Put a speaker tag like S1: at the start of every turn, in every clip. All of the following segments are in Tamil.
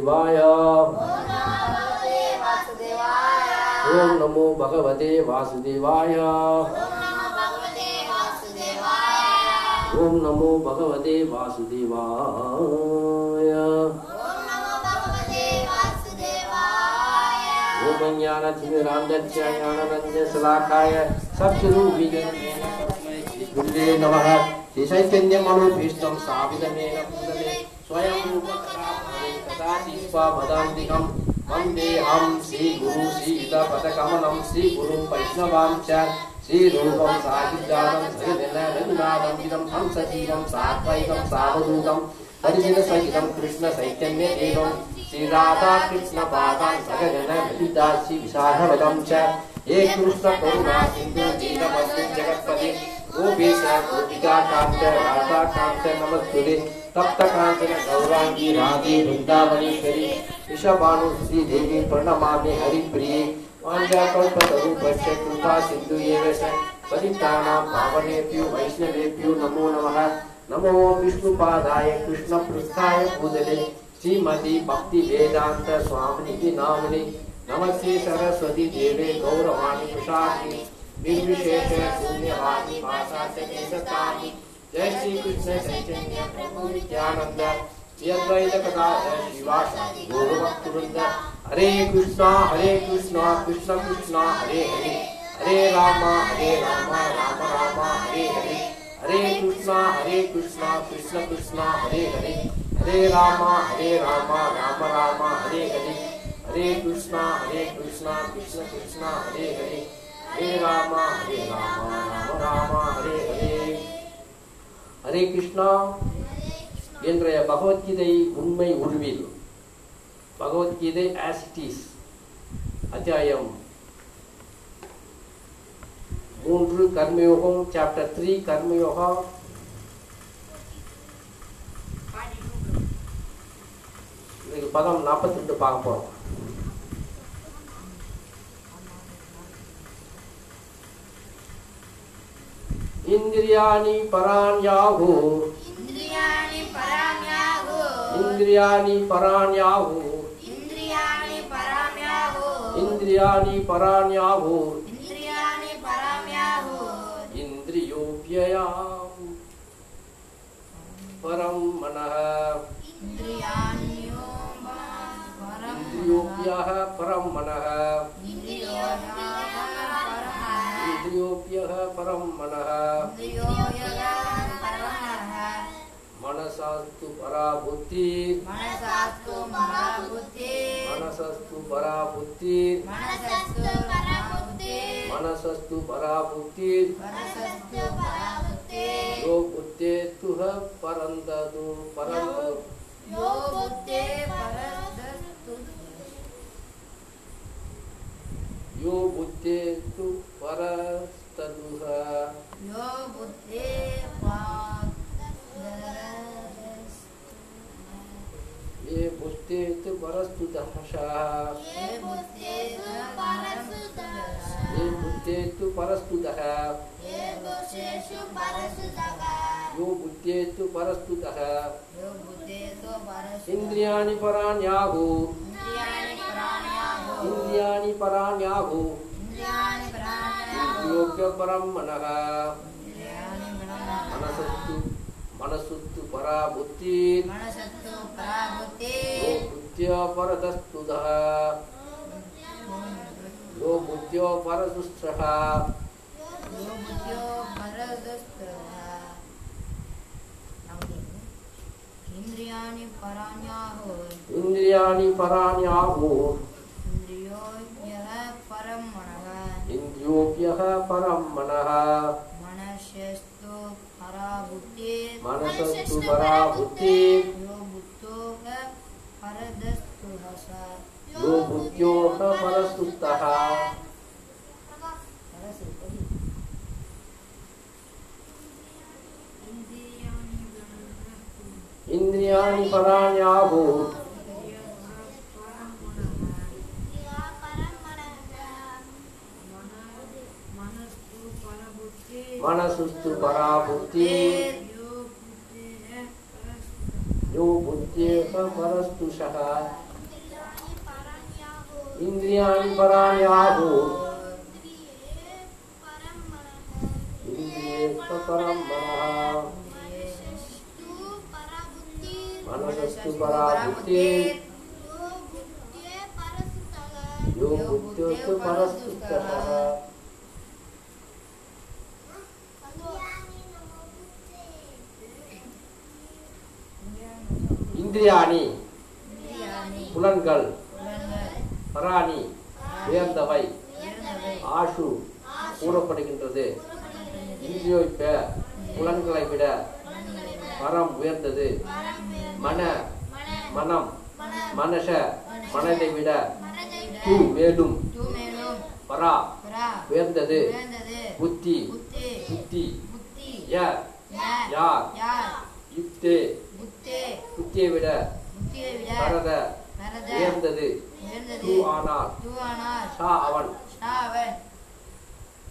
S1: वासुदेवाय। ओम नमो भगवते वासुदेवाय। ओम नमो भगवते वासुदेवाय। ओम ज्ञान नमः। श्री चैतन्यमनुपीष्टं स्थापितमेन स्वयं रूपकः रूपकथाभदान्तिकं वन्देऽहं श्रीगुरु श्रीयुतपदकमलं श्रीगुरुं वैष्णवां च श्रीरूपं साहिजातं सगदिन हंसजीवं सात्वैकं सावधूतं परिजनसहितं कृष्णचैतन्यदेवं श्रीराधा कृष्णपादान् सगजन ललिताश्री विशाखवदं च। हे कृष्णकरुणा, सिन्धु दीनमस्तु जगत्पते। गोपेश गोपिका कान्त राधा कान्त नमस्तुते तप्तकान्तन गौराङ्गी राधे वृन्दावनेश्वरी ऋषभानु श्रीदेवी प्रणमामि हरिप्रिये। वाञ्छाकल्पतरूपस्य कृपा सिन्धु एव च। पतितानां पावनेभ्यो, वैष्णवेभ्यो नमो नमः। नमो विष्णुपादाय कृष्णपृष्ठाय भूतले। श्रीमती भक्ति वेदांत स्वामिनि नामिनि। नमस्ते सरस्वती देवे, गौरवाणी प्रसादी निर्विशेष शून्यवादी भाषाच केशकानि जय श्री कृष्ण चैतन्य प्रभु नित्यानंद हरे कृष्णा हरे कृष्णा, कृष्ण कृष्णा, हरे हरे। हरे राम हरे राम राम राम, हरे हरे। हरे कृष्णा हरे कृष्णा, कृष्ण कृष्णा, हरे हरे। हरे राम हरे राम राम राम, हरे हरे। हरे कृष्णा हरे कृष्णा, कृष्ण कृष्णा, हरे हरे। ஹரே ராமா ஹரே ராமா ராமா ஹரே ஹரே. ஹரே கிருஷ்ணா இன்றைய பகவத்கீதை உண்மை உருவில். பகவத்கீதை ஆசிட்டிஸ் அத்தியாயம் மூன்று கர்மயோகம் சாப்டர் த்ரீ கர்மயோகா. இன்னைக்கு பதம் நாற்பத்தி ரெண்டு பார்க்க போகிறோம்
S2: ఇంద్రియాణి పరాణ్యాహు
S1: ఇంద్రియాణి పరాణ్యాహు
S2: ఇంద్రియాణి పరాణ్యాహు
S1: ఇంద్రియాణి పరాణ్యాహు
S2: ఇంద్రియాణి పరాణ్యాహు
S1: ఇంద్రియాణి పరాణ్యాహు ఇంద్రియోవ్యయాం
S2: పరం మనః
S1: ఇంద్రియాణ్యో పరం మనః योग्य परं मन। मनसस्तु परा बुद्धि।
S2: मनसस्तु
S1: परा बुद्धि।
S2: मनसस्तु
S1: परा बुद्धि।
S2: मनसास्तु परा
S1: बुद्धि यो बुद्धेस्तु ह परन्तदु
S2: यो बुद्धे
S1: परन्तदु परस्तदुः
S2: यो बुद्धे
S1: ये बुद्धे तु परस्तु दहशाः
S2: ये बुद्धे तु परस्तु दहशाः
S1: ये बुद्धे तु परस्तु दहः
S2: ये बुद्धेषु परस्तु दहः
S1: यो बुद्धे तु परस्तु दहः
S2: यो बुद्धे तु परस्तु
S1: इन्द्रियाणि पराण्याहु।
S2: इन्द्रियाणि पराण्याहु।
S1: इन्द्रियाणि पराण्याहु।
S2: इन्द्रियाणि ಯೋಗ್ಯ ಪರಂ
S1: ಮನಃ ಮನಸ್ಸತ್ತು ಮನಸ್ಸತ್ತು ಪರ
S2: ಬುದ್ಧಿ ಬುದ್ಧಿಯಪರದಸ್ತುಧ
S1: यो बुद्ध्यो
S2: परदुष्टः इन्द्रियाणि पराण्याहो।
S1: इन्द्रियाणि पराण्याहो।
S2: इन्द्रियो यः परं मनः
S1: इन्द्रियोऽप्यः परं मनः।
S2: मनस्यस्तु परा बुद्धिः
S1: मनसस्तु परा बुद्धिः
S2: यो बुद्धो परदस्तु स
S1: यो बुद्ध्योः परस्तुतः इन्द्रियाणि पराण्याहु मनसुस्तु परा बुद्धि यो
S3: बुद्धेह
S1: मनस्तु सह इन्द्रियाणि
S3: पराणि आहुः इन्द्रियेः
S1: मनसस्तु परा बुद्धिः
S3: यो बुद्ध्योस्तु मनस्तुतः
S1: இந்திரியாணி. புலன்கள். பராணி. உயர்ந்தவை. ஆஷு. கூறப்படுகின்றது. இந்திரியோய்ப்ப புலன்களை விட பரம் உயர்ந்தது. மன. மனம். மனச. மனதை விட தூ மேலும். பரா உயர்ந்தது. புத்தி.
S2: புத்தி.
S1: ய.
S2: யார்.
S1: யுக்தே புத்தியை விட பரத உயர்ந்தது ஆனால் அவன்.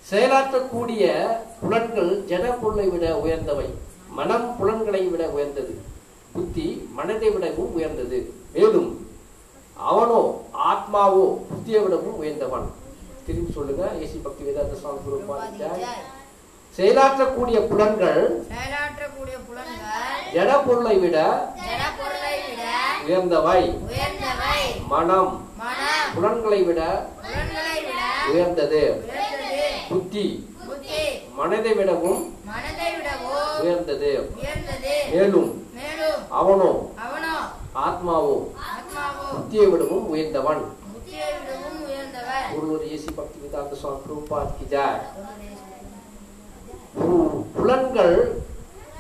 S1: செயலாற்றக்கூடிய புலன்கள் ஜட பொருளை விட உயர்ந்தவை. மனம் புலன்களை விட உயர்ந்தது. புத்தி மனதை விடவும் உயர்ந்தது. மேலும் அவனோ ஆத்மாவோ புத்தியை விடவும் உயர்ந்தவன். திரும்பி சொல்லுங்க. ஏசி பக்தி வேதாந்த சுவாமி குரு. செயலாற்றக்கூடிய புலன்கள்
S2: செயலாற்றக்கூடிய புலன்கள்
S1: ஜட பொருளை விட
S2: ஜட பொருளை விட
S1: உயர்ந்தவை.
S2: உயர்ந்தவை.
S1: மனம்
S2: மனம்
S1: புலன்களை விட
S2: புலன்களை விட
S1: உயர்ந்தது. புத்தி
S2: புத்தி
S1: மனதை விடவும்
S2: மனதை விடவோ
S1: உயர்ந்தது.
S2: உயர்ந்தது.
S1: மேலும்
S2: மேலும்
S1: அவனோ
S2: அவனோ
S1: ஆத்மாவோ
S2: ஆத்மாவோ
S1: புத்தியை விடவும் உயர்ந்தவன்.
S2: புத்தியை விடவும் உயர்ந்தவர்
S1: ஒருவர் ஏசி பக்தி வேதாந்த சுவாமி பிரபுபாத் கி ஜெய். புலன்கள்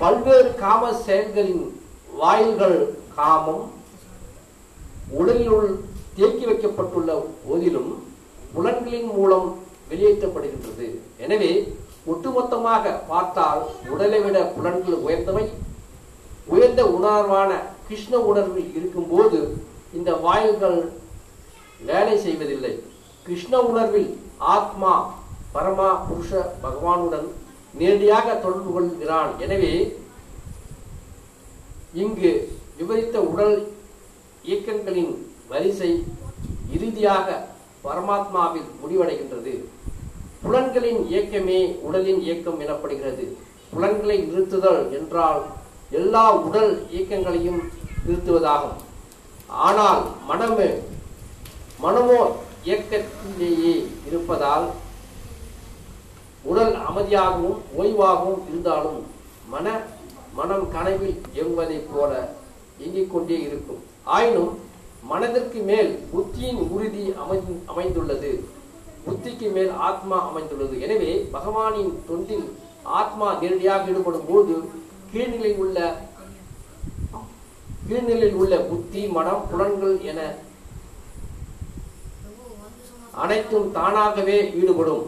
S1: பல்வேறு காம செயல்களின் வாயில்கள் காமம் உடலினுள் தேக்கி வைக்கப்பட்டுள்ள போதிலும் புலன்களின் மூலம் வெளியேற்றப்படுகின்றது. எனவே ஒட்டுமொத்தமாக பார்த்தால் உடலை விட புலன்கள் உயர்ந்தவை. உயர்ந்த உணர்வான கிருஷ்ண உணர்வில் இருக்கும்போது இந்த வாயில்கள் வேலை செய்வதில்லை. கிருஷ்ண உணர்வில் ஆத்மா பரமா புருஷ பகவானுடன் நேரடியாக தொடர்பு கொள்கிறான். எனவே இங்கு விவரித்த உடல் இயக்கங்களின் வரிசை இறுதியாக பரமாத்மாவில் முடிவடைகின்றது. புலன்களின் இயக்கமே உடலின் இயக்கம் எனப்படுகிறது. புலன்களை நிறுத்துதல் என்றால் எல்லா உடல் இயக்கங்களையும் நிறுத்துவதாகும். ஆனால் மனமே மனமோ இயக்கத்திலேயே இருப்பதால் உடல் அமைதியாகவும் ஓய்வாகவும் இருந்தாலும் மன மனம் கனவில் எங்குவதைப் போல இயங்கிக் கொண்டே இருக்கும். ஆயினும் மனதிற்கு மேல் புத்தியின் உறுதி அமைந்து அமைந்துள்ளது. புத்திக்கு மேல் ஆத்மா அமைந்துள்ளது. எனவே பகவானின் தொண்டில் ஆத்மா நேரடியாக ஈடுபடும் போது கீழ்நிலையில் உள்ள கீழ்நிலையில் உள்ள புத்தி மனம் புலன்கள் என அனைத்தும் தானாகவே ஈடுபடும்.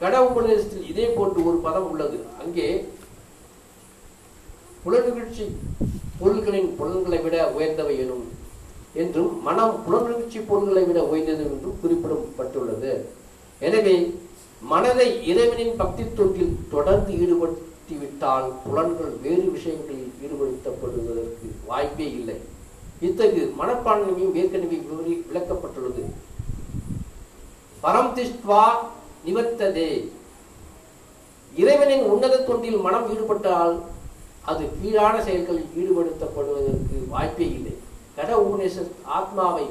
S1: கட உபநிஷத்தில் இதே போன்று ஒரு பதம் உள்ளது. அங்கே புலநிகழ்ச்சி பொருள்களின் புலன்களை விட உயர்ந்தவை எனும் என்றும் மனம் புலநிகழ்ச்சி பொருள்களை விட உயர்ந்தது என்றும் குறிப்பிடப்பட்டுள்ளது. எனவே மனதை இறைவனின் பக்தி தொண்டில் தொடர்ந்து ஈடுபடுத்திவிட்டால் புலன்கள் வேறு விஷயங்களில் ஈடுபடுத்தப்படுவதற்கு வாய்ப்பே இல்லை. இத்தகு மனப்பான்மையும் ஏற்கனவே விவரி விளக்கப்பட்டுள்ளது. பரம் திஷ்ட்வா நிவர்த்ததே இறைவனின் உன்னத தொண்டில் மனம் ஈடுபட்டால் அது கீழான செயல்களில் ஈடுபடுத்தப்படுவதற்கு வாய்ப்பே இல்லை. கட உபநேச ஆத்மாவை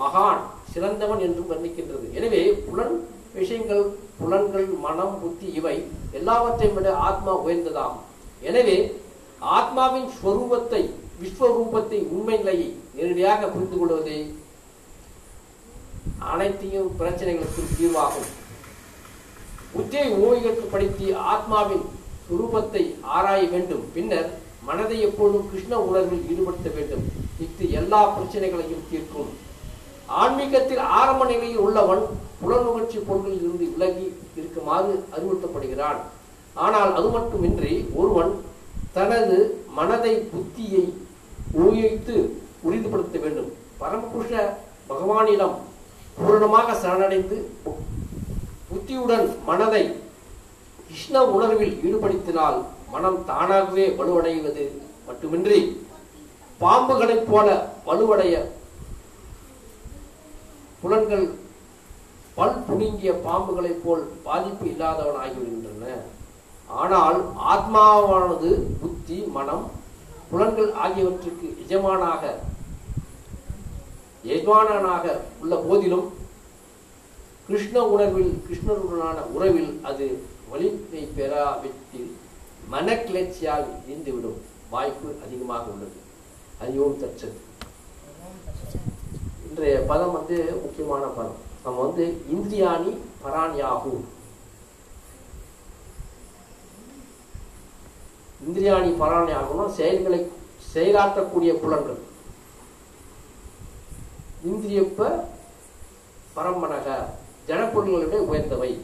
S1: மகான் சிறந்தவன் என்றும் வர்ணிக்கின்றது. எனவே புலன் விஷயங்கள் புலன்கள் மனம் புத்தி இவை எல்லாவற்றையும் விட ஆத்மா உயர்ந்ததாகும் எனவே ஆத்மாவின் ஸ்வரூபத்தை விஸ்வரூபத்தை உண்மை நிலையை நேரடியாக புரிந்து கொள்வதே அனைத்தையும் பிரச்சனைகளுக்கு தீர்வாகும். புத்தியை ஓய்வுபடுத்தி ஆத்மாவின் ரூபத்தை ஆராய வேண்டும். பின்னர் மனதை எப்பொழுதும் கிருஷ்ண உணர்வில் ஈடுபடுத்த வேண்டும். இது எல்லா பிரச்சனைகளையும் தீர்க்கும். ஆன்மீகத்தில் ஆரம்ப நிலையில் உள்ளவன் புலநுகர்ச்சி பொருள்களில் இருந்து விலகி இருக்குமாறு அறிவுறுத்தப்படுகிறான். ஆனால் அது மட்டுமின்றி ஒருவன் தனது மனதை புத்தியை ஊகித்து உறுதிப்படுத்த வேண்டும். பரமபுருஷ பகவானிடம் பூரணமாக சரணடைந்து புத்தியுடன் மனதை கிருஷ்ண உணர்வில் ஈடுபடுத்தினால் மனம் தானாகவே வலுவடைவது மட்டுமின்றி பாம்புகளைப் போல வலுவடைய புலன்கள் பல் புடுங்கிய பாம்புகளைப் போல் பாதிப்பு இல்லாதவன் ஆகிவிடுகின்றன ஆனால் ஆத்மாவானது புத்தி மனம் புலன்கள் ஆகியவற்றுக்கு எஜமானாக எஜமானனாக உள்ள போதிலும் கிருஷ்ண உணர்வில் கிருஷ்ணருடனான உறவில் அது வலிமை பெறாவிட்டில் மனக்கிளர்ச்சியால் நீந்துவிடும் வாய்ப்பு அதிகமாக உள்ளது. அறிவோம் தச்சது. இன்றைய பதம் வந்து முக்கியமான பதம். நம்ம வந்து இந்திரியாணி பராணியாகு. இந்திரியாணி பரான்யாகுனா செயல்களை செயலாற்றக்கூடிய புலன்கள். இந்திரியப்ப பரம்பனக. ஜனப்பொருள்களை விட உயர்ந்தவை.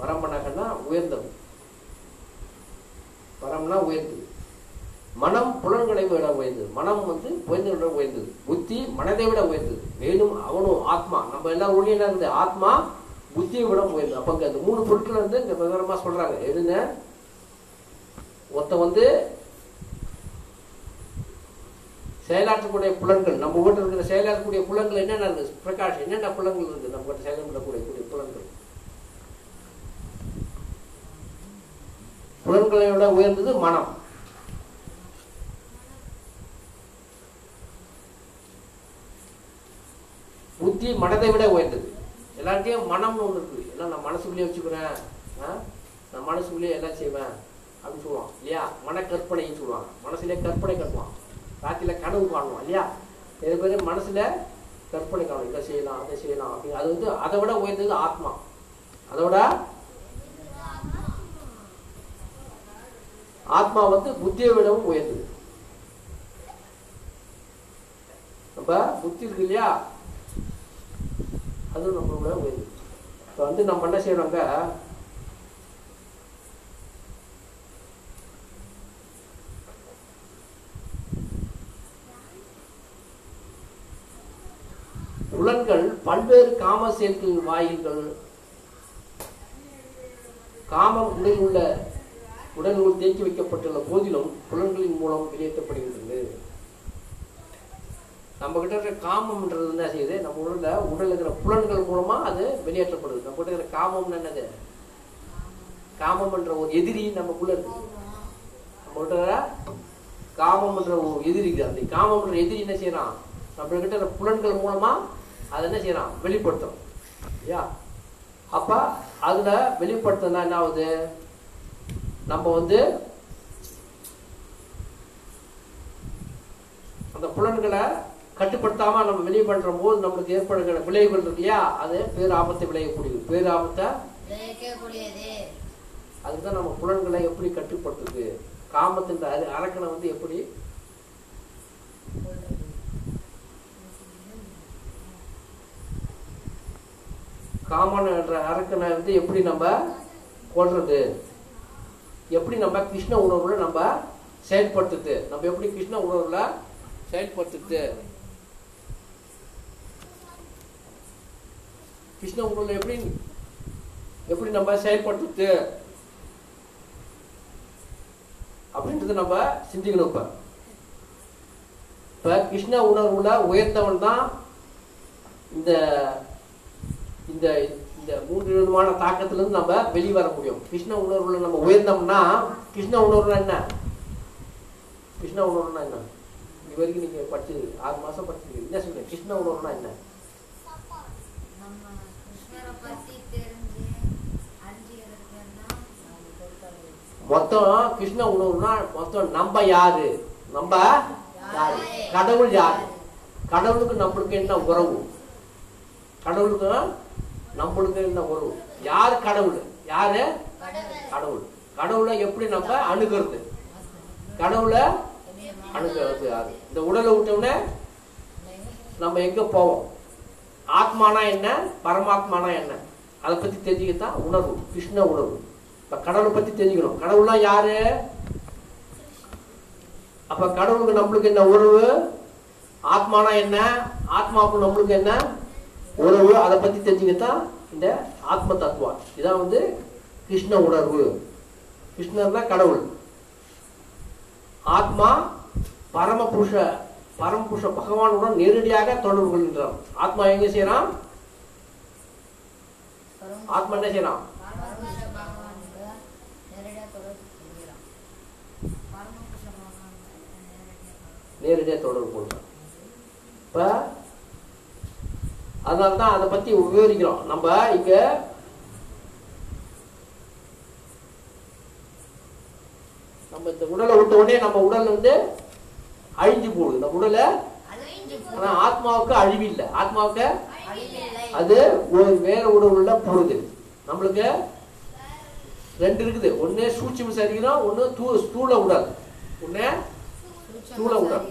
S1: பரம்பனகன்னா உயர்ந்தவை. பரம்னா உயர்ந்தது. மனம் புலன்களை விட உயர்ந்தது. மனம் வந்து புயர்ந்ததை விட உயர்ந்தது. புத்தி மனதை விட உயர்ந்தது. மேலும் அவனும் ஆத்மா. நம்ம எல்லாம் ஒளி இருந்த ஆத்மா புத்தியை விட உயர்ந்தது. அப்போ அந்த மூணு பொருட்கள் வந்து இங்க விவரமாக சொல்றாங்க. எழுந்த ஒருத்த வந்து செயலாற்றக்கூடிய புலன்கள் நம்ம வீட்டில் இருக்கிற செயலாற்றக்கூடிய புலன்கள் என்னென்ன இருக்கு பிரகாஷ் என்னென்ன புலன்கள் இருக்கு நம்ம கிட்ட செயல்படக்கூடிய கூடிய புலன்கள். புலன்களை விட உயர்ந்தது மனம். புத்தி மனதை விட உயர்ந்தது. எல்லார்ட்டையும் மனம்னு ஒன்று இருக்குது எல்லாம் நான் மனசுக்குள்ளேயே வச்சுக்கிறேன். நான் மனசுக்குள்ளேயே எல்லாம் செய்வேன். அப்படின்னு சொல்லுவான். இல்லையா? மன கற்பனைன்னு சொல்லுவாங்க. மனசுலேயே கற்பனை கட்டுவான். ராத்திரியில் கனவு காணுவான் இல்லையா? நிறைய பேர் மனசுல கற்பனை காணும் இதை செய்யலாம் அதை செய்யலாம் அப்படின்னு. அது வந்து அதை விட உயர்ந்தது ஆத்மா. அதை விட ஆத்மா வந்து புத்தியை விடவும் உயர்ந்தது. நம்ம புத்தி இருக்கு இல்லையா? அதுவும் நம்மளோட உயர்ந்தது. இப்போ வந்து நம்ம என்ன செய்யறோங்க புலன்கள் பல்வேறு காம செயல்களின் வாயில்கள். காமம் உடலில் உள்ள உடலுக்குள் தேக்கி வைக்கப்பட்டுள்ள போதிலும் புலன்களின் மூலம் வெளியேற்றப்படுகின்றது. நம்ம கிட்ட இருக்கிற காமம்ன்றது என்ன செய்யுது? நம்ம உடல்ல உடல் இருக்கிற புலன்கள் மூலமா அது வெளியேற்றப்படுது. நம்ம கிட்ட இருக்கிற காமம்னு என்னது? காமம்ன்ற ஒரு எதிரி நமக்குள்ள இருக்கு. நம்ம கிட்ட இருக்கிற காமம்ன்ற ஒரு எதிரி இருக்கு அந்த காமம்ன்ற எதிரி என்ன செய்யறான் நம்ம கிட்ட இருக்கிற புலன்கள் மூலமா அதை என்ன செய்யறான்? வெளிப்படுத்தும் இல்லையா? அப்ப அதுல வெளிப்படுத்தினா என்ன ஆகுது? நம்ம வந்து அந்த புலன்களை கட்டுப்படுத்தாம நம்ம வெளியே பண்ற போது நம்மளுக்கு ஏற்படுகிற விளைவுகள் இருக்கு இல்லையா? அது பேர் ஆபத்தை விளையக்கூடியது. பேர் ஆபத்தை
S2: விளைவிக்கக்கூடியது
S1: அதுக்கு தான் நம்ம புலன்களை எப்படி கட்டுப்படுத்துது காமத்தின் அர- அரக்கனை வந்து எப்படி காமன் என்ற அரக்கனை வந்து எப்படி நம்ம கொள்றது எப்படி நம்ம கிருஷ்ண உணர்வுல நம்ம செயல்படுத்துது நம்ம எப்படி கிருஷ்ண உணர்வுல செயல்படுத்துது கிருஷ்ண உணர்வுல எப்படி எப்படி நம்ம செயல்படுத்துது அப்படின்றத நம்ம சிந்திக்கணும் இப்போ. இப்ப கிருஷ்ண உணர்வுல உயர்ந்தவன் தான் இந்த இந்த இந்த மூன்று விதமான தாக்கத்துல இருந்து நம்ம வெளிவர வர முடியும். கிருஷ்ண உணர்வுல நம்ம உயர்ந்தோம்னா கிருஷ்ண உணர்வுனா என்ன? கிருஷ்ண உணர்வுனா என்ன? இது வரைக்கும் நீங்க படிச்சு ஆறு மாசம் படிச்சிருக்கீங்க என்ன சொல்றீங்க? கிருஷ்ண உணர்வுனா என்ன? மொத்தம் கிருஷ்ண உணர்வுனா மொத்தம் நம்ம யாரு? நம்ம யாரு? கடவுள் யாரு? கடவுளுக்கு நம்மளுக்கு என்ன உறவு? கடவுளுக்கு நம்மளுக்கு என்ன உறவு யார் கடவுள்? யாரு?
S2: கடவுள்.
S1: கடவுள். கடவுளை எப்படி நம்ம அணுகிறது? கடவுளை அணுகிறது யாரு? இந்த உடலை விட்டோம்னா நம்ம எங்க போவோம்? ஆத்மானா என்ன? பரமாத்மானா என்ன? அதை பத்தி தெரிஞ்சுக்கத்தான் உணர்வு கிருஷ்ண உணர்வு. இப்ப கடவுளை பத்தி தெரிஞ்சுக்கணும். கடவுள்னா யாரு? அப்ப கடவுளுக்கு நம்மளுக்கு என்ன உறவு? ஆத்மானா என்ன? ஆத்மாவுக்கு நம்மளுக்கு என்ன? உணர்வு அதை பத்தி தெரிஞ்சுக்கத்தான் இந்த ஆத்ம தத்துவா இதான் வந்து கிருஷ்ண உணர்வு. கிருஷ்ணர் தான் கடவுள். ஆத்மா பரமபுருஷ பரமபுருஷ பகவானுடன் நேரடியாக தொடர்பு கொள்கின்றான். ஆத்மா எங்க செய்யறான் ஆத்மா என்ன செய்யறான்
S2: நேரடியா தொடர்பு கொள்கிறான்.
S1: நேரடியாக தொடர்பு கொள்றான். இப்ப அதனால தான் அதை பத்தி விவரிக்கிறோம். நம்ம இங்க நம்ம இந்த உடலை விட்ட உடனே நம்ம உடல் வந்து அழிஞ்சு போகுது. நம்ம உடலை ஆனா ஆத்மாவுக்கு அழிவு இல்லை ஆத்மாவுக்கு. அது ஒரு வேற உடவுல போகுது நம்மளுக்கு ரெண்டு இருக்குது. ஒண்ணு சூட்சும சரீரம் ஒண்ணு தூ ஸ்தூல உடல். ஒண்ணு ஸ்தூல உடல்.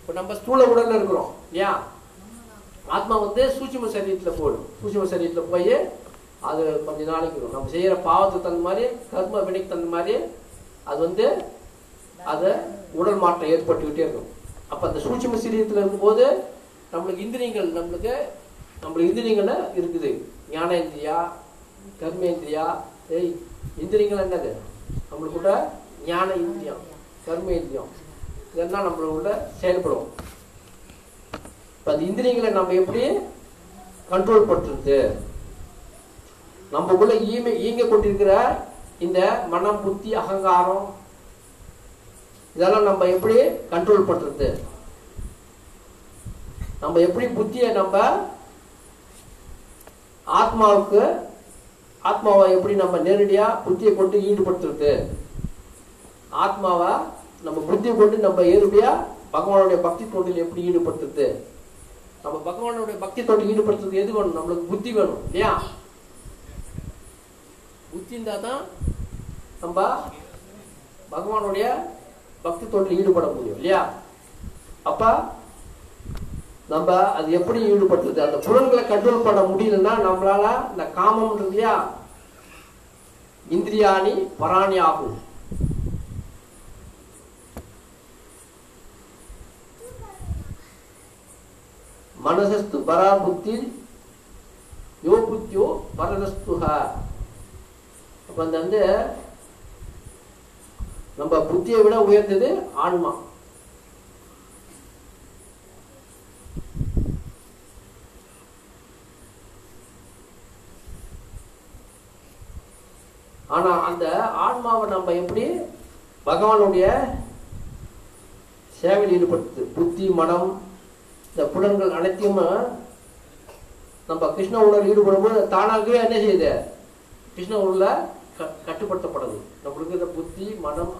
S1: இப்போ நம்ம ஸ்தூல உடல்ல இருக்கிறோம். இல்லையா? ஆத்மா வந்து சூட்சம சரீரத்தில் போயிடும் சூட்சம சரீரத்தில் போய் அது கொஞ்ச நாளைக்கு வரும். நம்ம செய்கிற பாவத்துக்கு தகுந்த மாதிரி கர்ம வினைக்கு தகுந்த மாதிரி அது வந்து அதை உடல் மாற்றம் ஏற்பட்டுக்கிட்டே இருக்கும். அப்போ அந்த சூட்சும சரீரத்தில் இருக்கும்போது நம்மளுக்கு இந்திரியங்கள் நம்மளுக்கு நம்மளுக்கு இந்திரியங்கள்ல இருக்குது. ஞானேந்திரியா கர்மேந்திரியா ஏய் இந்திரியங்கள் என்னது? நம்மளுக்கு கூட ஞான இந்திரியம் கர்மேந்திரியம் இதெல்லாம் நம்மளுக்குள்ள செயல்படும். இப்ப அந்த இந்திரியங்களை நம்ம எப்படி கண்ட்ரோல் பண்றது? நம்மக்குள்ள ஈமை ஈங்க கொண்டிருக்கிற இந்த மனம் புத்தி அகங்காரம் இதெல்லாம் நம்ம எப்படி கண்ட்ரோல் பண்றது? நம்ம எப்படி புத்தியை நம்ம ஆத்மாவுக்கு ஆத்மாவை எப்படி நம்ம நேரடியா புத்தியை கொண்டு ஈடுபடுத்துறது? ஆத்மாவை நம்ம புத்தியை கொண்டு நம்ம நேரடியா பகவானுடைய பக்தி தொண்டில் எப்படி ஈடுபடுத்துறது? நம்ம பகவானுடைய பக்தி தொண்டில் ஈடுபடுத்துறதுக்கு எது வேணும்? நம்மளுக்கு புத்தி வேணும் இல்லையா? புத்தி இருந்தா தான் நம்ம பகவானுடைய பக்தி தொண்டில் ஈடுபட முடியும் இல்லையா? அப்ப நம்ம அது எப்படி ஈடுபடுத்துறது? அந்த புலன்களை கண்ட்ரோல் பண்ண முடியலன்னா நம்மளால இந்த காமம் இல்லையா? இந்திரியாணி பராணி ஆகும். மனசஸ்து பரா புத்தி யோ புத்தியோ பரதஸ்துஹா. அப்ப அந்த வந்து நம்ம புத்தியை விட உயர்ந்தது ஆன்மா. ஆனா அந்த ஆன்மாவை நம்ம எப்படி பகவானுடைய சேவையில் ஈடுபடுத்து புத்தி மனம் இந்த புலன்கள் அனைத்தையும் நம்ம கிருஷ்ண உடல் ஈடுபடும் போது தானாகவே என்ன செய்யுது? கிருஷ்ண உணர்வுல க- கட்டுப்படுத்தப்படுது. நம்மளுக்கு இந்த புத்தி மனம்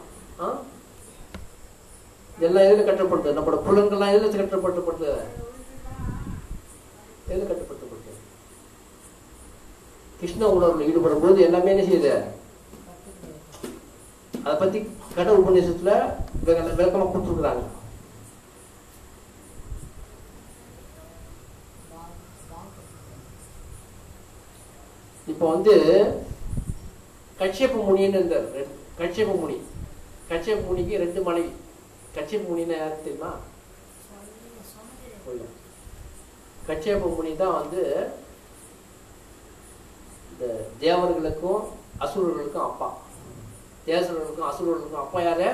S1: எல்லாம் எதுல கட்டுப்படுது? நம்மளோட புலன்கள்லாம் எதுல கட்டுப்படுத்தப்படுது? எதுல கட்டுப்படுத்தப்படுது? கிருஷ்ண உணர்வுல ஈடுபடும் போது எல்லாமே என்ன செய்யுது? அதை பத்தி கட உபநிஷத்துல விளக்க- விளக்கமா கொடுத்துருக்குறாங்க. இப்போ வந்து கட்சியப்ப முனின்னு இருந்தார் கட்சியப்ப முனி கட்சியப்ப முனிக்கு ரெண்டு மனைவி கட்சியப்ப முனின்னு யாருக்கு தெரியுமா. கட்சியப்ப முனி தான் வந்து இந்த தேவர்களுக்கும் அசுரர்களுக்கும் அப்பா. தேசர்களுக்கும் அசுரர்களுக்கும் அப்பா யாரு?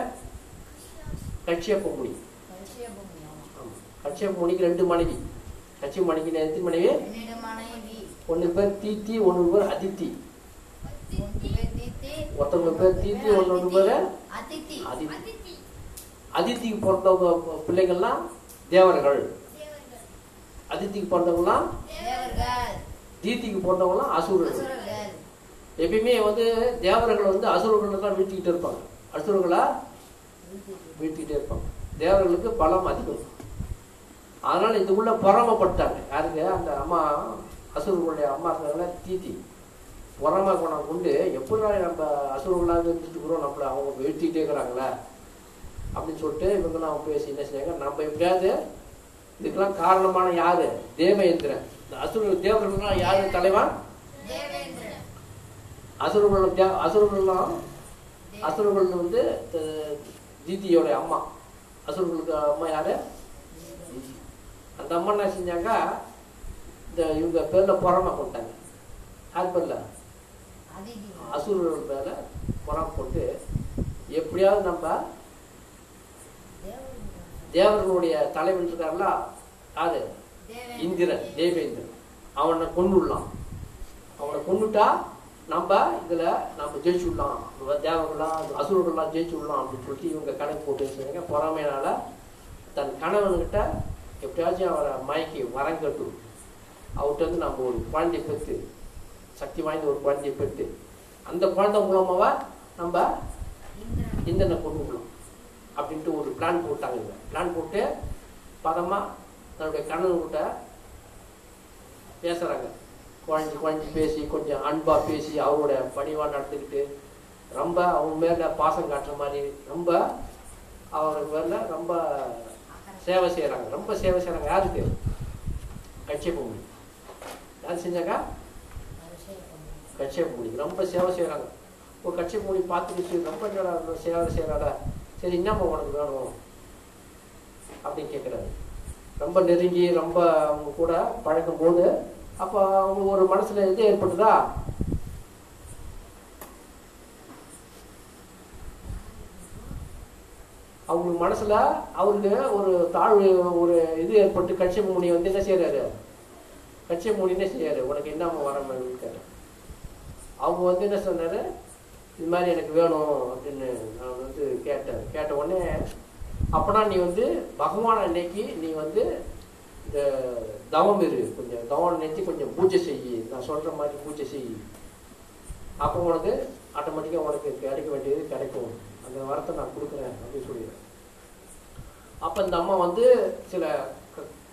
S1: கட்சியப்ப முனி. கட்சியப்ப முனிக்கு ரெண்டு மனைவி. கட்சி மணிக்கு எத்தனை மனைவி. ஒன்னு பேர் தீத்தி ஒன்னு பேர் அதித்தி.
S2: ஒன்று பேர் தீத்தி
S1: ஒருத்தவங்க பேர் தீத்தி ஒன்னொன்று பேர்
S2: அதித்தி.
S1: அதித்தி.
S3: அதித்தி
S1: அதித்திக்கு பிறந்தவங்க பிள்ளைகள்லாம் தேவர்கள். அதித்திக்கு பிறந்தவங்கலாம்
S2: தேவர்கள்.
S1: தீத்திக்கு பிறந்தவங்கலாம் அசுரர்கள். எப்பயுமே வந்து தேவர்கள் வந்து அசுரர்களை தான் வீழ்த்திக்கிட்டே இருப்பாங்க. அசுரர்களா வீழ்த்திக்கிட்டே இருப்பாங்க. தேவர்களுக்கு பலம் அதிகம். அதனால இதுக்குள்ள பொறாமப்பட்டாங்க யாருக்கு அந்த அம்மா அசுரர்களுடைய அம்மா இருக்காங்களா தீத்தி. பொறாம குணம் கொண்டு எப்படா நம்ம அசுரர்களாக இருந்துட்டு இருக்கிறோம் நம்மள அவங்க வீழ்த்திக்கிட்டே இருக்கிறாங்களே? அப்படின்னு சொல்லிட்டு இவங்கெல்லாம் பேசி என்ன செஞ்சாங்க நம்ம எப்படியாவது இதுக்கெல்லாம் காரணமான யாரு? தேவேந்திரன். இந்த அசுர தேவர்கள்லாம் யாரு? தலைவன் அசுரர்கள் தே- அசுரர்கள்லாம் அசுரர்கள் வந்து தீதியோட அம்மா. அசுரர்களுக்கு அம்மா யாரு? தீதி. அந்த அம்மா என்ன செஞ்சாங்க இந்த இவங்க பேர்ல பொறாம கொண்டாங்க யார் பேர்ல? அசுரர்கள் மேல பொறாம கொண்டு எப்படியாவது நம்ம தேவர்களுடைய தலைவன் இருக்காருல
S2: தேவேந்திரன்.
S1: இந்திரன் தேவேந்திரன். அவனை கொண்டுடலாம் அவனை கொண்டுட்டா நம்ம இதுல நம்ம ஜெயிச்சு விடலாம் தேவர்கள்லாம் அசுரர்கள்லாம் ஜெயிச்சு விடலாம் அப்படின்னு சொல்லிட்டு இவங்க கணக்கு போட்டு வச்சுருக்காங்க. பொறாமையினால தன் கணவன்கிட்ட எப்படியாச்சும் அவரை மயக்கி வரங்கட்டு அவர்கிட்ட வந்து நம்ம ஒரு குழந்தை பெற்று சக்தி வாய்ந்த ஒரு குழந்தையை பெற்று அந்த குழந்தை மூலமாவா நம்ம இந்தனை கொண்டு விடலாம் அப்படின்ட்டு ஒரு பிளான் போட்டாங்க இவங்க. பிளான் போட்டு பதமா தன்னுடைய கணவன்கிட்ட பேசுறாங்க. குழஞ்சி குழஞ்சி பேசி கொஞ்சம் அன்பா பேசி அவரோட பணிவா நடந்துக்கிட்டு ரொம்ப அவங்க மேல பாசம் காட்டுற மாதிரி ரொம்ப அவர் மேல ரொம்ப சேவை செய்யறாங்க ரொம்ப சேவை செய்யறாங்க யாருக்கு? கட்சியப்பூமி யார் செஞ்சாங்க கட்சியப்பூமிக்கு ரொம்ப சேவை செய்கிறாங்க ஒரு கட்சியப்பூமி பார்த்துக்கிட்டு ரொம்ப என்னடா சேவை செய்கிறாடா சரி என்னம்மா உனக்கு வேணும்? அப்படின்னு கேட்குறாரு ரொம்ப நெருங்கி ரொம்ப அவங்க கூட பழகும் போது அப்போ அவங்க ஒரு மனசில் இது ஏற்பட்டுதா அவங்க மனசில் அவருக்கு ஒரு தாழ்வு ஒரு இது ஏற்பட்டு கட்சி முனி வந்து என்ன செய்கிறாரு கட்சி மூடினே என்ன செய்யாரு? உனக்கு என்ன வரணும் கேட்டார். அவங்க வந்து என்ன சொன்னார்? இது மாதிரி எனக்கு வேணும் அப்படின்னு நான் வந்து கேட்டேன் கேட்ட உடனே அப்பனா நீ வந்து பகவான் அன்னைக்கு நீ வந்து இந்த தவம் இரு. கொஞ்சம் தவம் நினைச்சு கொஞ்சம் பூஜை செய். நான் சொல்கிற மாதிரி பூஜை செய். அப்போ உனக்கு ஆட்டோமேட்டிக்காக உனக்கு கிடைக்க வேண்டியது கிடைக்கும். அந்த வரத்தை நான் கொடுக்குறேன் அப்படின்னு சொல்லிடுறேன் அப்போ இந்த அம்மா வந்து சில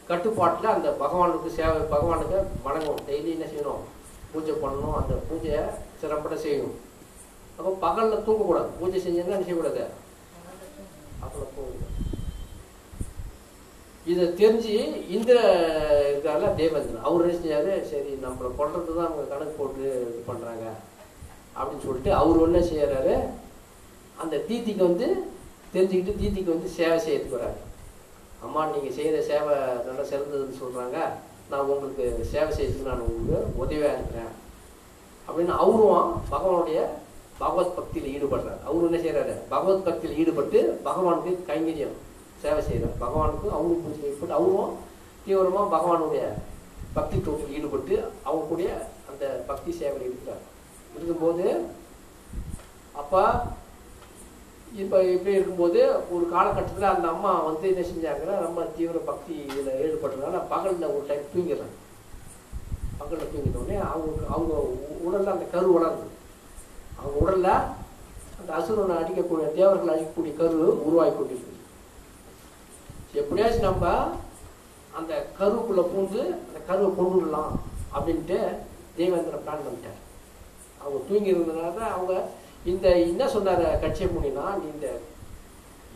S1: கட்டுப்பாட்டில் அந்த பகவானுக்கு சேவை பகவானுக்கு வணங்கும். டெய்லி என்ன செய்யணும்? பூஜை பண்ணணும். அந்த பூஜையை சிறப்பட செய்யணும். அப்போ பகலில் தூங்கக்கூடாது. பூஜை செஞ்சீங்கன்னா என்ன செய்யக்கூடாது? அப்பள தூங்க இதை தெரிஞ்சு இந்திர இருக்கார்ல தேவேந்திரன். அவர் என்ன செஞ்சாரு? சரி நம்மளை கொல்றது தான் அவங்க கணக்கு போட்டு இது பண்ணுறாங்க அப்படின்னு சொல்லிட்டு அவர் என்ன செய்யறாரு? அந்த தீத்திக்கு வந்து தெரிஞ்சுக்கிட்டு தீத்திக்கு வந்து சேவை செய்யறதுக்கு வராரு அம்மா நீங்கள் செய்கிற சேவை நல்லா சிறந்ததுன்னு சொல்கிறாங்க நான் உங்களுக்கு சேவை செய்யறதுக்கு நான் உங்களுக்கு உதவியாக இருக்கிறேன். அப்படின்னு அவரும் பகவானுடைய பகவத் பக்தியில் ஈடுபடுறாரு. அவரு என்ன செய்கிறாரு பகவத் பக்தியில் ஈடுபட்டு பகவானுக்கு கைங்கரியம் சேவை செய்கிறார் பகவானுக்கு அவரும் பூஜை ஈடுபட்டு அவரும் தீவிரமாக பகவானுடைய பக்தி தொட்டில் ஈடுபட்டு அவங்க கூட அந்த பக்தி சேவையில் இருக்கிறார். இருக்கும்போது அப்போ இப்போ இப்படி இருக்கும்போது ஒரு காலகட்டத்தில் அந்த அம்மா வந்து என்ன செஞ்சாங்கன்னா ரொம்ப தீவிர பக்தி இதில் ஈடுபட்டதுனால பகலில் ஒரு டைம் தூங்கிடுறாங்க. பகலில் தூங்கிட்ட உடனே அவங்க அவங்க அந்த கரு வளருது. அவங்க உடலில் அந்த அசுரனை அடிக்கக்கூடிய தேவர்கள் அடிக்கக்கூடிய கரு உருவாகி கொண்டிருக்கு எப்படியாச்சும் நம்ம அந்த கருவுக்குள்ளே பூந்து அந்த கருவை கொண்டு விடலாம் அப்படின்ட்டு தேவேந்திரன் பிளான் பண்ணிட்டார். அவங்க தூங்கி இருந்ததுனால தான் அவங்க இந்த என்ன சொன்னார் கட்சியை முனினா நீ இந்த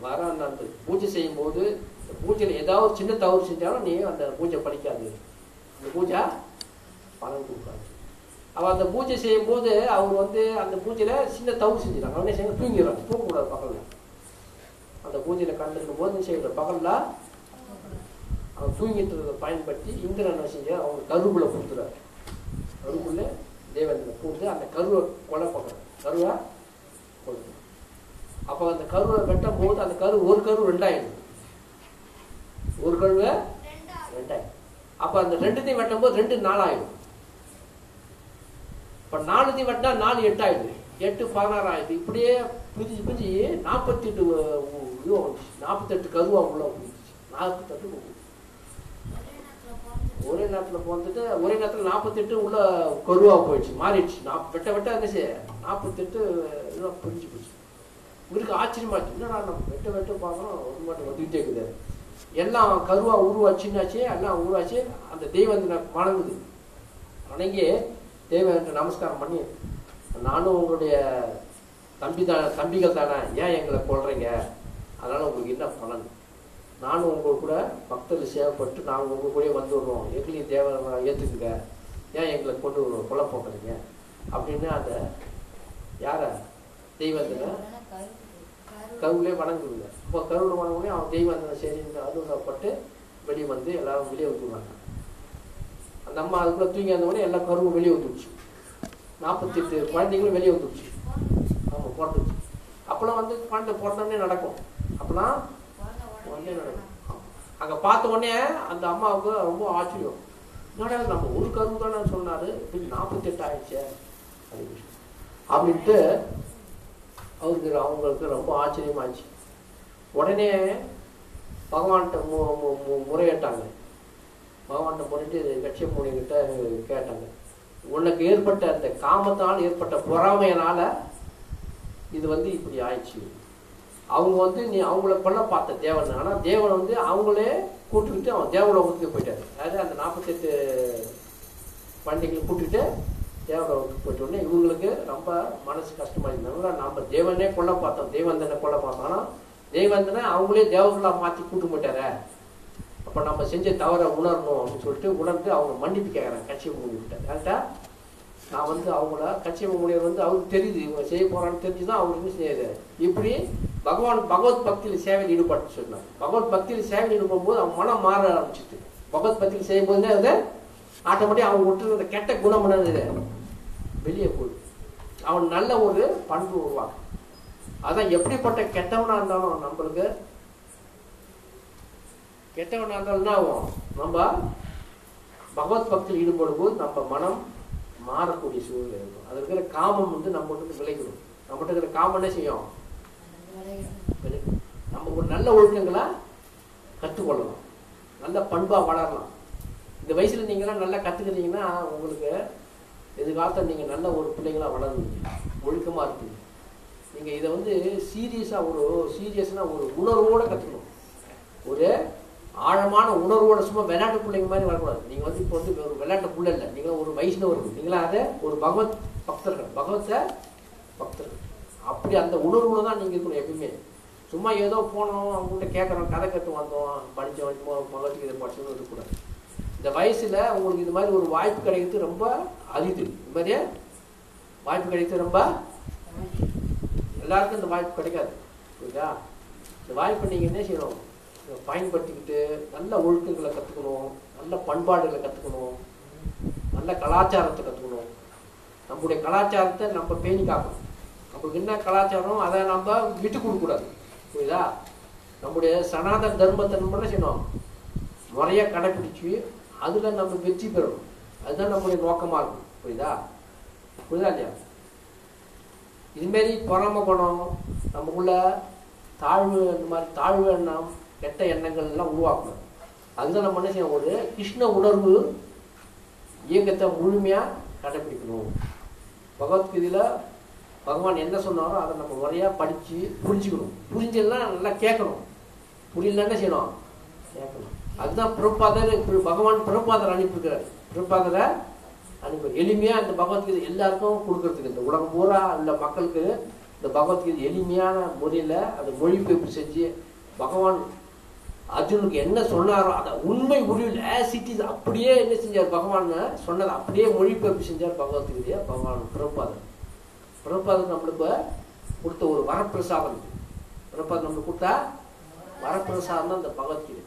S1: வர அந்த அந்த பூஜை செய்யும் போது இந்த பூஜையில் ஏதாவது சின்ன தவறு செஞ்சாலும் நீ அந்த பூஜை படிக்காது அந்த பூஜை பலன் கொடுக்காது. அவள் அந்த பூஜை செய்யும் போது அவர் வந்து அந்த பூஜையில் சின்ன தவறு செஞ்சிடறாங்க. அவனே செய்ய தூங்கிடுறாங்க தூங்கக்கூடாது பகலில். அந்த பூஜையில் கலந்துக்கும் போது செய்யற பகலில் அவன் தூங்கிட்டு பயன்படுத்தி இந்திரன் என்ன செஞ்ச அவங்க கருவுக்குள்ளே கொடுத்துறாரு கருவுக்குள்ளே தேவேந்திரன் கொடுத்து அந்த கருவை கொலை பண்ணுறாரு கருவை? கொடுக்கணும் அப்போ அந்த கருவை வெட்டும் போது அந்த கரு ஒரு கரு ரெண்டாயிடுது ஒரு கருவை ரெண்டாயிடும். அப்போ அந்த ரெண்டுத்தையும் வெட்டும் போது ரெண்டு நாலாயிடும். இப்போ நாலுத்தையும் வெட்டினா நாலு எட்டு எட்டு பதினாறு ஆயிடுது. இப்படியே பிரிஞ்சு பிரிஞ்சு நாற்பத்தி எட்டு இது வந்துச்சு. நாற்பத்தெட்டு கருவா உள்ள வந்துச்சு. நாற்பத்தெட்டு ஒரே நேரத்துல பிறந்துட்டு ஒரே நேரத்துல நாற்பத்தெட்டு உள்ள கருவா போயிடுச்சு. மாறிடுச்சு. நாப் வெட்ட வெட்ட என்ன செய்ய? நாற்பத்தெட்டு இதெல்லாம் பிரிஞ்சு போச்சு இவருக்கு ஆச்சரியமாச்சு. என்னடா நம்ம வெட்ட வெட்ட பார்க்கணும் ஒரு மட்டும் வந்துகிட்டே இருக்குது. எல்லாம் கருவா உருவாச்சுன்னாச்சு எல்லாம் உருவாச்சு அந்த தெய்வம் எனக்கு வணங்குது. வணங்கி தெய்வம் நமஸ்காரம் பண்ணி நானும் உங்களுடைய தம்பி தானே தம்பிகள் தானே ஏன் எங்களை கொள்றீங்க அதனால உங்களுக்கு என்ன பலன்? நானும் உங்கள் கூட பக்தர்கள் சேவைப்பட்டு நாங்கள் உங்க கூட வந்துடுறோம் எங்களையும் தேவை ஏற்றுக்குங்க ஏன் எங்களை கொண்டு கொலை போடுறீங்க அப்படின்னு அந்த யார தெய்வத்தின கருவிலே வணங்குதுங்க இப்போ கருவில் வணங்குனே அவன் தெய்வந்தனை சரின்னு அனுபவப்பட்டு வெளியே வந்து எல்லாரும் வெளியே வந்துடுவாங்க அந்த அம்மா அதுக்குள்ள தூங்கி வந்தவொடனே எல்லா கருவும் வெளியே வந்துடுச்சு நாற்பத்தெட்டு குழந்தைங்களும் வெளியே வந்துடுச்சு ஆமாம் பிறந்துச்சு. அப்போலாம் வந்து குழந்தை பிறந்தோடனே நடக்கும். அப்போலாம் உடனே நடக்கும். அங்கே பார்த்த உடனே அந்த அம்மாவுக்கு ரொம்ப ஆச்சரியம். என்னடா நம்ம ஒரு கருவு தானே சொன்னார்? இப்படி நாற்பத்தெட்டு ஆயிடுச்சே. அப்படின்னு. அப்படின்ட்டு அவருக்கு அவங்களுக்கு ரொம்ப ஆச்சரியமாச்சு உடனே பகவான்கிட்ட மு மு- முறையிட்டாங்க. பகவான்கிட்ட முறையிட்டு கட்சிய முனிகிட்ட கேட்டாங்க. உனக்கு ஏற்பட்ட அந்த காமத்தால் ஏற்பட்ட பொறாமையினால் இது வந்து இப்படி ஆயிடுச்சு. அவங்க வந்து நீ அவங்கள கொல்ல பார்த்த தேவன். ஆனால் தேவன் வந்து அவங்களே கூட்டுக்கிட்டு அவன் தேவலோகத்துக்கு போயிட்டாரு. அதாவது அந்த நாற்பத்தெட்டு பண்டிகை கூட்டுக்கிட்டு தேவலோகத்துக்கு போயிட்டோடனே இவங்களுக்கு ரொம்ப மனசு கஷ்டமா இருந்தாங்க நம்ம தேவனே கொல்ல பார்த்தோம். தேவந்தனை கொல்ல பார்த்தோம்னா தெய்வந்தனை தேவந்தனை அவங்களே தேவர்களாக மாற்றி கூட்டு போயிட்டார. அப்போ நம்ம செஞ்ச தவறை உணரணும் அப்படின்னு சொல்லிட்டு உணர்ந்து அவங்க மன்னிப்பு கேட்குறேன் கட்சி மூடிவிட்டார் கரெக்டா நான் வந்து அவங்கள கட்சி மூலியம் வந்து அவருக்கு தெரியுது. இவங்க செய்ய போகிறான்னு தெரிஞ்சு தான் அவர் என்ன செய்யுது இப்படி பகவான் பகவத் பக்தியில் சேவையில் ஈடுபட்டு சொன்னார். பகவத் பக்தியில் சேவையில் ஈடுபடும் போது அவன் மனம் மாற ஆரம்பிச்சிட்டு பகவத் பக்தியில் செய்யும் போது அது ஆட்டோமேட்டிக் அவங்க விட்டுருந்த கெட்ட குணம் என்னது? வெளியே போகுது அவன் நல்ல ஒரு பண்பு உருவாக்கும் அதான் எப்படிப்பட்ட கெட்டவனா இருந்தாலும் நம்மளுக்கு கெட்டவனா இருந்தாலும் என்ன ஆகும்? நம்ம பகவத் பக்தியில் ஈடுபடும் போது நம்ம மனம் மாறக்கூடிய சூழ்நிலை இருக்கும். அது இருக்கிற காமம் வந்து நம்ம வந்து விளைக்கணும் நம்மகிட்ட இருக்கிற காமம் என்ன செய்யும்? நம்ம ஒரு நல்ல ஒழுக்கங்களை கற்றுக்கொள்ளலாம். நல்ல பண்பா வளரலாம். இந்த வயசுல நீங்களாம் நல்லா கத்துக்கிட்டீங்கன்னா உங்களுக்கு எதிர்காலத்தில் நீங்கள் நல்ல ஒரு பிள்ளைங்களா வளருவீங்க ஒழுக்கமாக இருப்பீங்க. நீங்கள் இதை வந்து சீரியஸாக ஒரு சீரியஸ்னால் ஒரு உணர்வோடு கற்றுக்கணும் ஒரு ஆழமான உணர்வோட சும்மா விளையாட்டு பிள்ளைங்க மாதிரி வரக்கூடாது. நீங்கள் வந்து இப்போ வந்து ஒரு விளையாட்டு பிள்ளை இல்லை. நீங்கள் ஒரு வைஷ்ணவர் நீங்களா அதை ஒரு பகவத் பக்தர்கள் பகவத்தை பக்தர்கள். அப்படி அந்த உணர்வுல தான் நீங்கள் இருக்கணும் எப்பயுமே. சும்மா ஏதோ போனோம் அவங்கள்ட்ட கேட்குறோம் கதை கற்று வந்தோம் படித்தோம் பகவத்கீதை படிச்சோம் இருக்கக்கூடாது. இந்த வயசுல உங்களுக்கு இது மாதிரி ஒரு வாய்ப்பு கிடைக்கிறது ரொம்ப அரிது. இந்த மாதிரியே வாய்ப்பு கிடைக்கிறது ரொம்ப எல்லாருக்கும் இந்த வாய்ப்பு கிடைக்காது. புரியுதா? இந்த வாய்ப்பை நீங்க என்ன செய்யணும்? பயன்படுத்திக்கிட்டு நல்ல ஒழுக்கங்களை கத்துக்கணும். நல்ல பண்பாடுகளை கத்துக்கணும். நல்ல கலாச்சாரத்தை கத்துக்கணும். நம்முடைய கலாச்சாரத்தை நம்ம பேணி காக்கணும். நம்மளுக்கு என்ன கலாச்சாரம்? அதை நம்ம விட்டு கொடுக்கக்கூடாது புரியுதா? நம்முடைய சனாதன தர்மத்தை நம்ம என்ன செய்யணும்? முறையா கடைப்பிடிச்சு அதுல நம்ம வெற்றி பெறணும். அதுதான் நம்முடைய நோக்கமாக இருக்கும் புரியுதா? புரியுதா இல்லையா? இதுமாரி பொறாம குணம் நமக்குள்ள தாழ்வு இந்த மாதிரி தாழ்வு எண்ணம் கெட்ட எண்ணங்கள் எல்லாம் உருவாக்கணும். அதுதான் நம்ம என்ன செய்யணும்? ஒரு கிருஷ்ண உணர்வு இயக்கத்தை முழுமையா கடைபிடிக்கணும். பகவத்கீதையில பகவான் என்ன சொன்னாரோ அதை நம்ம முறையா படிச்சு புரிஞ்சுக்கணும். புரிஞ்செல்லாம் நல்லா கேட்கணும். புரியல என்ன செய்யணும்? கேட்கணும். அதுதான் பிரபாதர் பகவான் பிரபாதர் அனுப்பியிருக்கிறார். பிரபாதரை அனுப்பி எளிமையா இந்த பகவத்கீதை எல்லாருக்கும் கொடுக்கறதுக்கு இந்த உலகம் பூரா உள்ள மக்களுக்கு இந்த பகவத்கீதை எளிமையான முறையில அந்த மொழிபெயர்ப்பு செஞ்சு பகவான் அர்ஜுனுக்கு என்ன சொன்னாரோ அதை உண்மை முடிவில் ஆஸ் இட் இஸ் அப்படியே என்ன செஞ்சார் பகவான்? சொன்னதை அப்படியே மொழிபெயர்ப்பு செஞ்சார் பகவத்கீதையை பகவான் பிரபாதர். பிரபாதர் நம்மளுக்கு கொடுத்த ஒரு வரப்பிரசாதம் பிரபாதர் நம்மளுக்கு கொடுத்தா வரப்பிரசாதம் தான் இந்த பகவத்கீதை.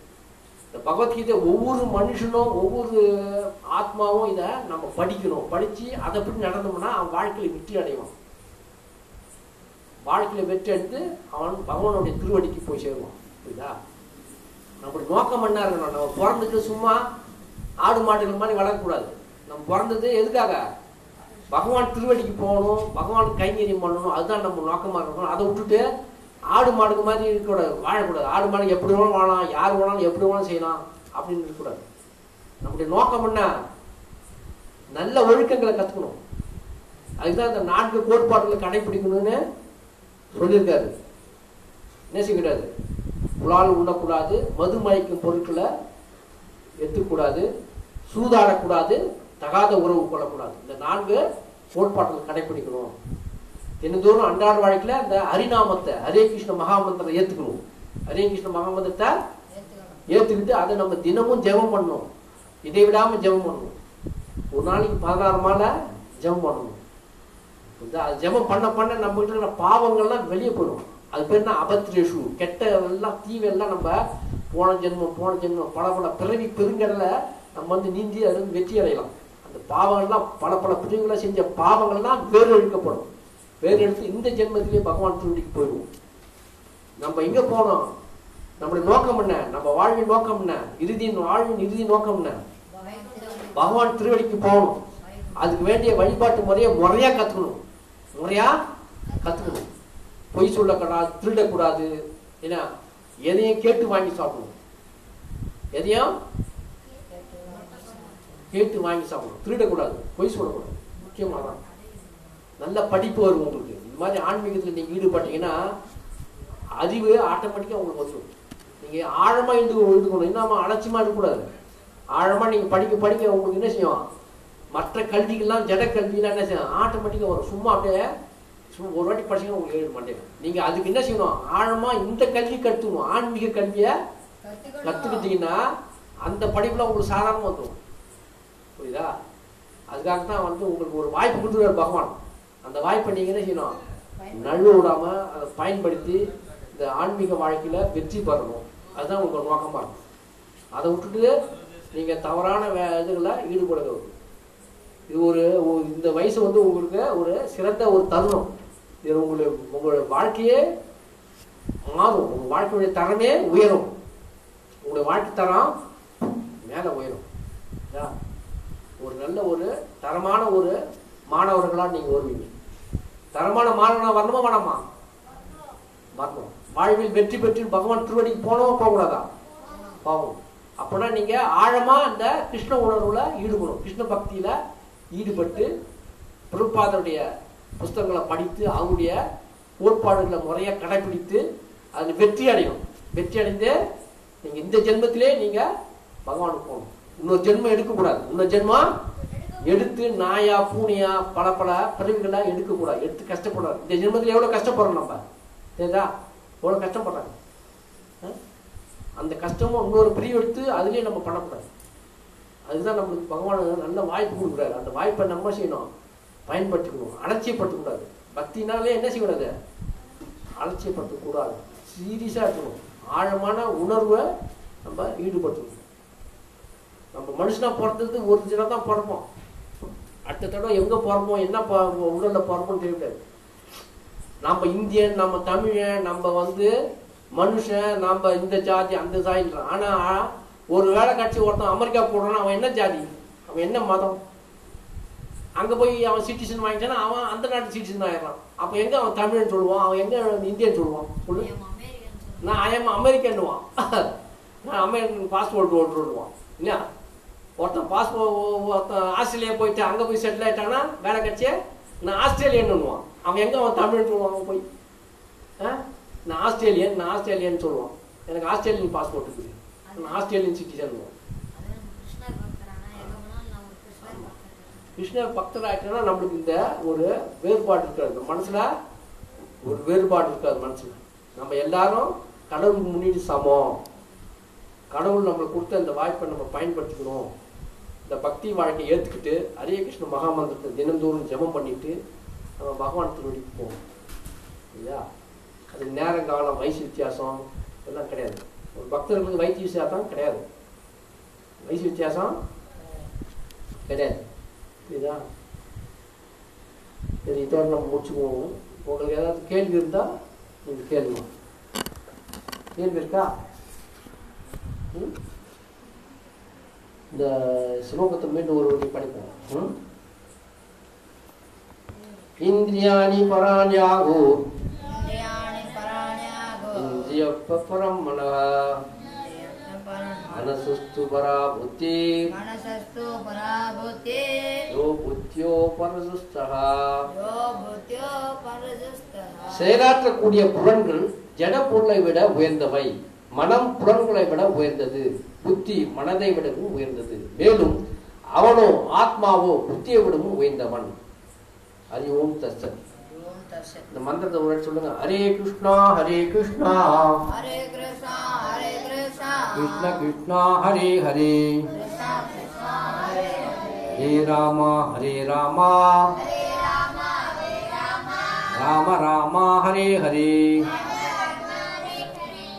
S1: இந்த பகவத்கீதை ஒவ்வொரு மனுஷனும் ஒவ்வொரு ஆத்மாவும் இதை நம்ம படிக்கணும் படிச்சு அதை பற்றி நடந்தோம்னா அவன் வாழ்க்கையில வெற்றி அடைவான். வாழ்க்கையில வெற்றி எடுத்து அவன் பகவானுடைய திருவடிக்கு போய் சேருவான். புரியுதா? நம்மளுடைய நோக்கம் என்ன இருக்கணும். நம்ம பிறந்துட்டு சும்மா ஆடு மாடுகள் மாதிரி வளரக்கூடாது. நம்ம பிறந்தது எதுக்காக? பகவான் திருவடிக்கு போகணும் பகவான் கைங்கரியம் பண்ணணும். அதுதான் நம்ம நோக்கமா இருக்கணும். அதை விட்டுட்டு ஆடு மாடுக்கு மாதிரி இருக்கக்கூடாது வாழக்கூடாது. ஆடு மாடு எப்படி வேணாலும் வாழலாம் யார் வேணாலும் எப்படி வேணாலும் செய்யலாம் அப்படின்னு இருக்கக்கூடாது. நம்முடைய நோக்கம் என்ன? நல்ல ஒழுக்கங்களை கற்றுக்கணும் அதுதான் இந்த நான்கு கோட்பாடுகளை கடைபிடிக்கணும்னு சொல்லியிருக்காரு. என்ன செய்யக்கூடாது? புலால் உண்ணக்கூடாது மது மயக்கும் பொருட்களை எத்தக்கூடாது சூதாடக்கூடாது தகாத உறவு கொள்ளக்கூடாது. இந்த நான்கு கோட்பாடுகள் கடைபிடிக்கணும். தினந்தோறும் அன்றாட வாழ்க்கையில இந்த ஹரிநாமத்தை ஹரே கிருஷ்ண மகாமந்திரத்தை ஏத்துக்கணும். ஹரே கிருஷ்ண மகாமந்திரத்தை ஏத்துக்கிட்டு அதை நம்ம தினமும் ஜெபம் பண்ணணும். இதை விடாம ஜெபம் பண்ணணும். ஒரு நாளைக்கு பதினாறு மாலை ஜெபம் பண்ணணும். ஜெபம் பண்ண பண்ண நம்ம கிட்ட பாவங்கள்லாம் வெளியே போயிடும். அது பேர் என்ன? அபத்ரேஷு. கெட்ட எல்லாம் தீவெல்லாம் நம்ம போன ஜென்மம் போன ஜென்மம் பல பல பிறவி பெருங்கடல நம்ம வந்து நீந்தி அது வெற்றி அடையலாம். அந்த பாவங்கள்லாம் பல பல பிரிவுகளை செஞ்ச பாவங்கள்லாம் வேறு இழுக்கப்படும் வேறு எடுத்து இந்த ஜென்மத்திலேயே பகவான் திருவடிக்கு போயிடுவோம். நம்ம எங்க போனோம்? நம்மளுடைய நோக்கம் என்ன? நம்ம வாழ்வின் நோக்கம் என்ன? இறுதியின் வாழ்வின் இறுதி நோக்கம் என்ன? பகவான் திருவடிக்கு போகணும். அதுக்கு வேண்டிய வழிபாட்டு முறையை முறையா கத்துக்கணும். முறையா கத்துக்கணும். பொய் சொல்லக்கூடாது திருடக்கூடாது. என்ன எதையும் கேட்டு வாங்கி சாப்பிடணும். எதையும் கேட்டு வாங்கி சாப்பிடணும். திருடக்கூடாது. பொய் சொல்லக்கூடாது. முக்கியமாக தான் நல்ல படிப்பு வரும் உங்களுக்கு. இந்த மாதிரி ஆன்மீகத்தில் நீங்கள் ஈடுபட்டீங்கன்னா அறிவு ஆட்டோமேட்டிக்காக உங்களுக்கு வந்துடும் நீங்கள் ஆழமாக இருந்து எழுதுக்கணும் இல்லாம அலட்சியமாக இருக்கக்கூடாது. ஆழமாக நீங்கள் படிக்க படிக்க உங்களுக்கு என்ன செய்யும்? மற்ற கல்விகள்லாம் ஜட கல்வியெல்லாம் என்ன செய்யும்? ஆட்டோமேட்டிக்காக வரும். சும்மா அப்படியே சும்மா ஒரு வாட்டி படிச்சீங்கன்னா உங்களுக்கு எழுத மாட்டேங்க நீங்கள் அதுக்கு என்ன செய்யணும்? ஆழமாக இந்த கல்வி கற்றுக்கணும் ஆன்மீக கல்வியை கற்றுக்கிட்டீங்கன்னா அந்த படிப்புல உங்களுக்கு சாதாரணமாக வந்துடும் புரியுதா? அதுக்காக தான் வந்து உங்களுக்கு ஒரு வாய்ப்பு கொடுத்துருவார் பகவான். அந்த வாய்ப்பை நீங்கள் என்ன செய்யணும்? நழுவ விடாம அதை பயன்படுத்தி இந்த ஆன்மீக வாழ்க்கையில வெற்றி பெறணும். அதுதான் உங்களுக்கு நோக்கமா இருக்கும். அதை விட்டுட்டு நீங்க தவறான வே இதுகளை ஈடுபட இது ஒரு இந்த வயசு வந்து உங்களுக்கு ஒரு சிறந்த ஒரு தருணம். இது உங்களுடைய உங்களுடைய வாழ்க்கையே மாறும். உங்க வாழ்க்கையுடைய தரமே உயரும். உங்களுடைய வாழ்க்கை தரம் மேலே உயரும். ஒரு நல்ல ஒரு தரமான ஒரு மாணவர்களாக நீங்கள் வருவீங்க. தரமான மாணவனா வரணுமா வேணாமா? வரணும். வாழ்வில் வெற்றி பெற்று பகவான் திருவடிக்கு போனோமா போகக்கூடாதா? போகணும். அப்போனா நீங்க ஆழமா அந்த கிருஷ்ண உணர்வுல ஈடுபடும் கிருஷ்ண பக்தியில ஈடுபட்டு பிரபாதருடைய புஸ்தகங்களை படித்து அவருடைய கோட்பாடுகளை முறையா கடைபிடித்து அதில் வெற்றி அடையும் வெற்றி அடைந்து நீங்க இந்த ஜென்மத்திலே நீங்க பகவானுக்கு போகணும். இன்னொரு ஜென்மம் எடுக்கக்கூடாது. இன்னொரு ஜென்மம் எடுத்து நாயா பூனையா பல பல பிறவிகளா எடுக்கக்கூடாது. எடுத்து கஷ்டப்படாது இந்த ஜென்மத்தில் எவ்வளோ கஷ்டப்படுறோம் நம்ம? தெரியுதா? எவ்வளோ கஷ்டப்படுறாங்க? அந்த கஷ்டமும் இன்னொரு பிரிவு எடுத்து அதுலேயே நம்ம பண்ணக்கூடாது. அதுதான் நம்மளுக்கு பகவான் நல்ல வாய்ப்பு கொடுக்குறாரு. அந்த வாய்ப்பை நம்ம செய்யணும்? பயன்படுத்திக்கணும். அலட்சியப்படுத்தக்கூடாது. பக்தினாலே என்ன செய்யக்கூடாது அலட்சியப்படுத்தக்கூடாது. சீரியஸாக இருக்கணும். ஆழமான உணர்வை நம்ம ஈடுபடுத்தணும். நம்ம மனுஷனாக பிறந்தது ஒரு தினம் தான் பிறப்போம். அடுத்த தடவை எங்க பிறப்போம் என்ன ப- உடல்ல பிறப்போம்னு தெரியல நம்ம இந்தியன் நம்ம தமிழன் நம்ம வந்து மனுஷன் நம்ம இந்த ஜாதி அந்த ஜாதின்றான் ஆனா ஒரு வேலை கட்சி ஒருத்தன் அமெரிக்கா போடுறான் அவன் என்ன ஜாதி? அவன் என்ன மதம்? அங்க போய் அவன் சிட்டிசன் வாங்கிட்டானா அவன் அந்த நாட்டு சிட்டிசன் ஆயிடுறான். அப்போ எங்க அவன் தமிழன் சொல்லுவான்? அவன் எங்க இந்தியன் சொல்லுவான்? சொல்லு. நான் ஐஎம் அமெரிக்கன்னுவான் நான் அமெரிக்கன் பாஸ்போர்ட் ஓட்டுருவான் இல்லையா? ஒருத்தன் பாஸ்போர்ட் ஒருத்தன் ஆஸ்திரேலியா போயிட்டு அங்கே போய் செட்டில் ஆகிட்டான்னா வேலை கட்சியே நான் ஆஸ்திரேலியன்னுவான். அவன் எங்கே அவன் தமிழ்னு சொல்லுவான் அவன் போய். ஆ? நான் ஆஸ்திரேலியன் நான் ஆஸ்திரேலியன் சொல்லுவான். எனக்கு ஆஸ்திரேலியன் பாஸ்போர்ட் இருக்குது. நான் ஆஸ்திரேலியன் சிட்டிசன் கிருஷ்ணர் பக்தர் ஆயிட்டோம்னா நம்மளுக்கு இந்த ஒரு வேறுபாடு இருக்காது. மனசில் ஒரு வேறுபாடு இருக்காது மனசில். நம்ம எல்லாரும் கடவுளுக்கு முன்னிட்டு சமம். கடவுள் நம்மளுக்கு கொடுத்த இந்த வாய்ப்பை நம்ம பயன்படுத்திக்கணும் இந்த பக்தி வாழ்க்கையை ஏற்றுக்கிட்டு ஹரே கிருஷ்ண மகாமந்திரத்தை தினந்தோறும் ஜெபம் பண்ணிட்டு நம்ம பகவான் திருவடிக்கு போவோம். இல்லையா? அது நேரம் காலம் வயசு வித்தியாசம் இதெல்லாம் கிடையாது. ஒரு பக்தர்களுக்கு வயசு வித்தியாசம் கிடையாது. வயசு வித்தியாசம் கிடையாது. புரியுதா? சரி இதோட நம்ம முடிச்சுக்குவோம். உங்களுக்கு ஏதாவது கேள்வி இருந்தால் நீங்கள் கேளுங்க. கேள்வி இருக்கா? ம்? இந்த ஸ்லோகத்தை மீண்டும் ஒரு வாட்டி படிப்போம். இந்திரியாணி பராணியாகு. இந்திரிய பரம் மனக மனசஸ்து பரா புத்தி
S2: மனசஸ்து பரா புத்தி
S1: யோ புத்தியோ பரசுஸ்தகா
S2: யோ புத்தியோ பரசுஸ்தகா
S1: செயலாற்றக்கூடிய புலன்கள் ஜட பொருளை விட உயர்ந்தவை. மனம் புலன்களை விட உயர்ந்தது. புத்தி மனதை விடவும் உயர்ந்தது. மேலும் அவனோ ஆத்மாவோ புத்தியை விடவும் உயர்ந்தவன். ஹரி ஓம்
S2: தர்சன்
S1: இந்த மந்திரத்தை ஒரு சொல்லுங்க. ஹரே கிருஷ்ணா ஹரே கிருஷ்ணா. ஹரே கிருஷ்ணா ஹரே கிருஷ்ணா. கிருஷ்ண கிருஷ்ணா ஹரே ஹரே. ஹரே ராமா ஹரே ராமா. ராம ராமா. ஹரே. ஹரே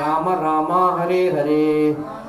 S1: राम राम हरे
S2: हरे।